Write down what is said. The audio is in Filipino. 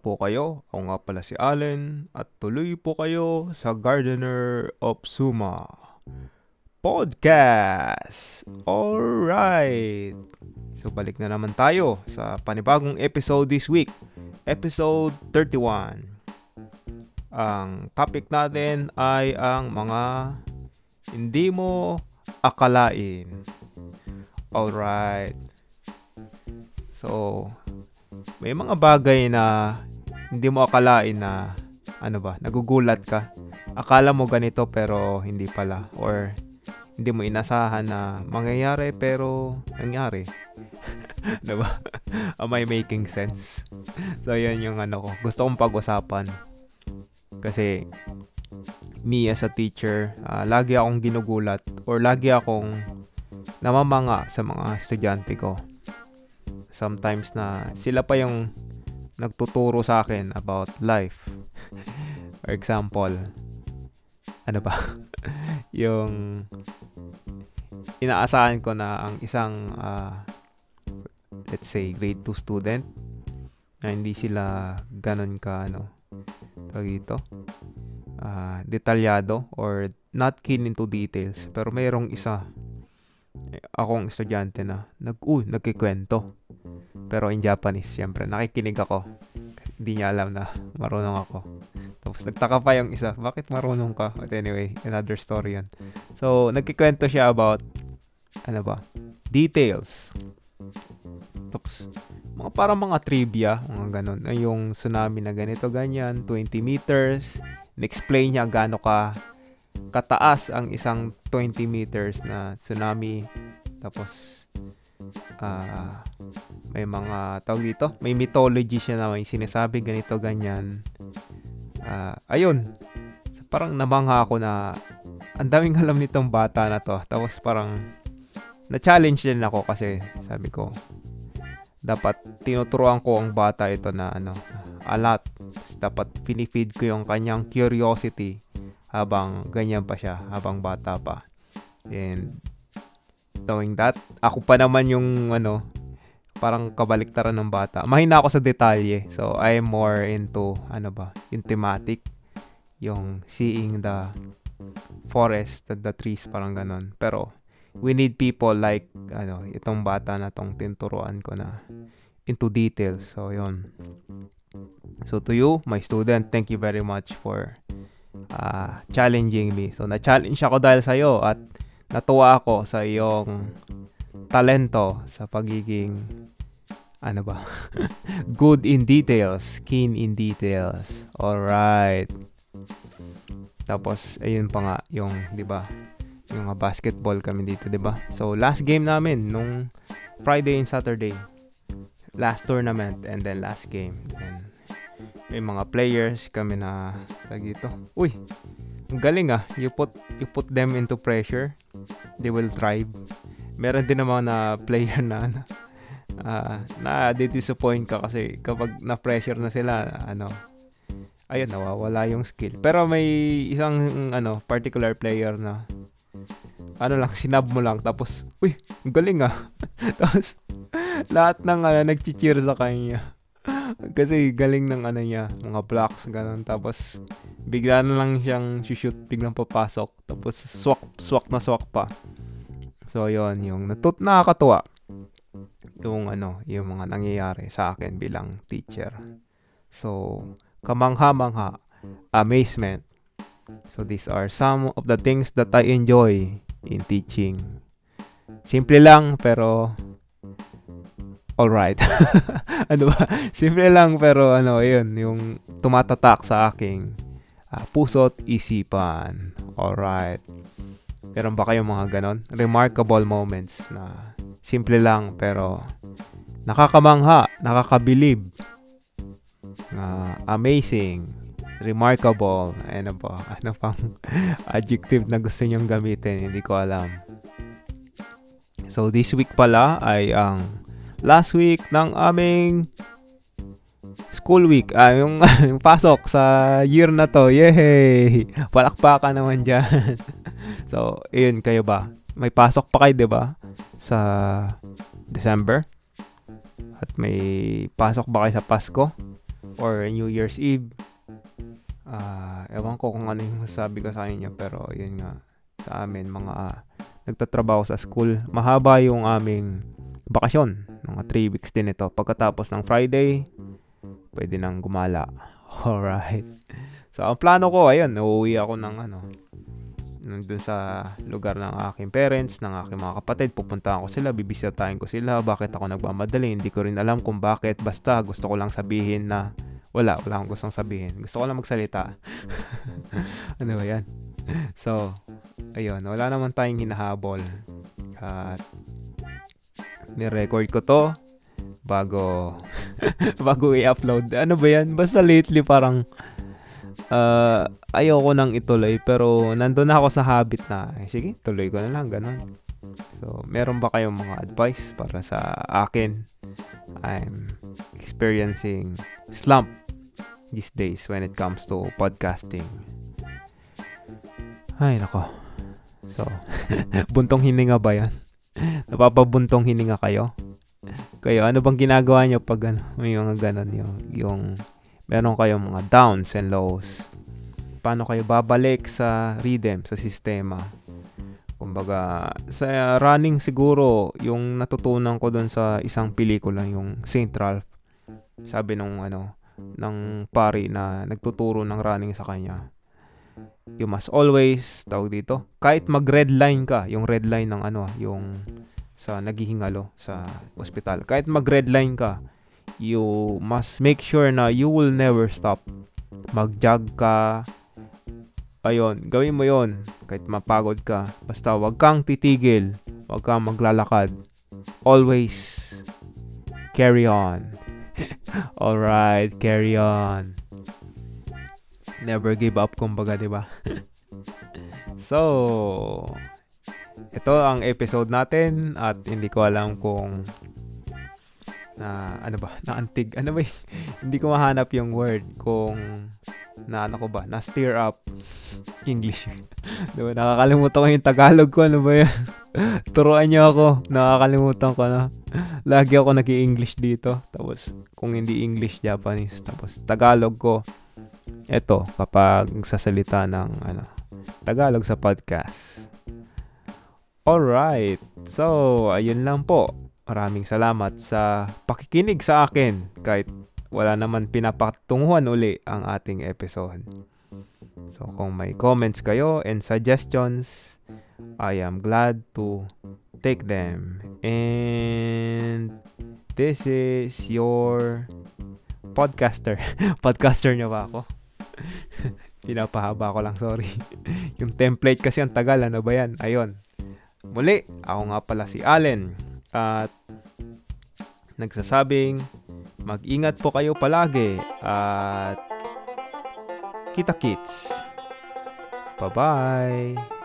po kayo? Ako nga pala si Allen at tuloy po kayo sa Gardener of Suma Podcast. Alright. So balik na naman tayo sa panibagong episode this week. Episode 31. Ang topic natin ay ang mga hindi mo akalain. Alright. So, may mga bagay na hindi mo akalain na ano ba, nagugulat ka. Akala mo ganito pero hindi pala or hindi mo inasahan na mangyayari pero nangyari. 'Di ba? Am I making sense? so, yan yung ano ko. Gusto kong pag-usapan. Kasi me as a teacher, uh, lagi akong ginugulat or lagi akong namamanga sa mga estudyante ko sometimes na sila pa yung nagtuturo sa akin about life. For example, ano ba? yung inaasahan ko na ang isang uh, let's say grade 2 student na hindi sila ganun ka ano tawag ito uh, detalyado or not keen into details pero mayroong isa akong estudyante na nag uy nagkikwento pero in Japanese, syempre. Nakikinig ako. Hindi niya alam na marunong ako. Tapos nagtaka pa yung isa, bakit marunong ka? But anyway, another story yan. So, nagkikwento siya about, ano ba, details. Tapos, mga parang mga trivia, mga ganun. Yung tsunami na ganito, ganyan, 20 meters. In-explain niya gaano ka kataas ang isang 20 meters na tsunami. Tapos, uh, may mga tawag dito, may mythology siya na may sinasabi ganito ganyan. Uh, ayun. Parang namangha ako na ang daming alam nitong bata na to. Tapos parang na-challenge din ako kasi sabi ko dapat tinuturuan ko ang bata ito na ano a lot. Dapat pinifeed ko yung kanyang curiosity habang ganyan pa siya, habang bata pa. And doing that, ako pa naman yung ano, parang kabaliktaran ng bata. Mahina ako sa detalye. So, I am more into, ano ba, yung thematic. Yung seeing the forest, the, the trees, parang ganon. Pero, we need people like, ano, itong bata na tong tinturuan ko na into details. So, yon So, to you, my student, thank you very much for uh, challenging me. So, na-challenge ako dahil sa'yo at natuwa ako sa iyong talento sa pagiging ano ba? Good in details, keen in details. All right. Tapos ayun pa nga yung, 'di ba? Yung basketball kami dito, 'di ba? So last game namin nung Friday and Saturday. Last tournament and then last game. And may mga players kami na lagi ito. Uy, ang galing ah. You put you put them into pressure. They will thrive meron din naman na player na ano, uh, na disappoint ka kasi kapag na-pressure na sila, ano, ayun, nawawala yung skill. Pero may isang, ano, particular player na, ano lang, sinab mo lang, tapos, uy, galing ah. tapos, lahat ng, ano, nag-cheer sa kanya. Kasi galing ng ano niya, mga blocks, ganun. Tapos, bigla na lang siyang shoot, biglang papasok. Tapos, swak, swak na swak pa. So, yon yung natut nakakatuwa. Yung ano, yung mga nangyayari sa akin bilang teacher. So, kamangha-mangha, amazement. So, these are some of the things that I enjoy in teaching. Simple lang, pero alright. ano ba? Simple lang, pero ano, yun, yung tumatatak sa aking uh, puso't isipan. Alright. Meron ba kayong mga ganon? Remarkable moments na simple lang pero nakakamangha, nakakabilib, uh, amazing, remarkable, ano ba, ano pang adjective na gusto nyong gamitin, hindi ko alam. So this week pala ay ang last week ng aming school week, ah, yung, yung pasok sa year na to. Yay! Palakpakan naman dyan. so, yun, kayo ba? May pasok pa kayo, di ba? Sa December? At may pasok ba kayo sa Pasko? or New Year's Eve. Uh, ewan ko kung ano yung sabi ko sa inyo pero yun nga sa amin mga uh, nagtatrabaho sa school. Mahaba yung aming bakasyon. Mga 3 weeks din ito. Pagkatapos ng Friday, pwede nang gumala. Alright. So, ang plano ko, ayun, uuwi ako ng ano, nandun sa lugar ng aking parents, ng aking mga kapatid, pupuntahan ko sila, bibisitahin ko sila, bakit ako nagmamadali, hindi ko rin alam kung bakit, basta gusto ko lang sabihin na wala, wala akong gustong sabihin. Gusto ko lang magsalita. ano ba yan? So, ayun, wala naman tayong hinahabol. At ni-record ko to bago bago i-upload. Ano ba yan? Basta lately parang uh, ayoko nang ituloy pero nandun na ako sa habit na eh, sige tuloy ko na lang ganun. So meron ba kayong mga advice para sa akin? I'm experiencing slump these days when it comes to podcasting. Ay nako. So buntong hininga ba yan? Napapabuntong hininga kayo? Kayo ano bang ginagawa nyo pag ano, may mga ganun yung, yung meron kayong mga downs and lows. Paano kayo babalik sa rhythm, sa sistema. Kumbaga, sa running siguro, yung natutunan ko doon sa isang pelikula, yung Saint Ralph. Sabi nung ano, ng pari na nagtuturo ng running sa kanya. You must always, tawag dito, kahit mag-red line ka, yung red line ng ano, yung sa naghihingalo sa ospital. Kahit mag-red line ka, you must make sure na you will never stop. Mag-jog ka. Ayun, gawin mo yon kahit mapagod ka. Basta wag kang titigil. Wag kang maglalakad. Always carry on. Alright, carry on. Never give up, kumbaga, di ba? so, ito ang episode natin at hindi ko alam kung na ano ba, naantig. Ano ba? Hindi ko mahanap yung word kung na ano ko ba, na steer up English. diba? Nakakalimutan ko yung Tagalog ko. Ano ba yan? Turuan niyo ako. Nakakalimutan ko na. Lagi ako nag english dito. Tapos, kung hindi English, Japanese. Tapos, Tagalog ko. Ito, kapag sasalita ng ano, Tagalog sa podcast. Alright. So, ayun lang po. Maraming salamat sa pakikinig sa akin kahit wala naman pinapatunguhan uli ang ating episode. So kung may comments kayo and suggestions, I am glad to take them. And this is your podcaster. podcaster niyo ba ako? Pinapahaba ko lang, sorry. Yung template kasi ang tagal, ano ba yan? Ayun. Muli, ako nga pala si Allen at nagsasabing mag-ingat po kayo palagi at kita kits. Bye-bye!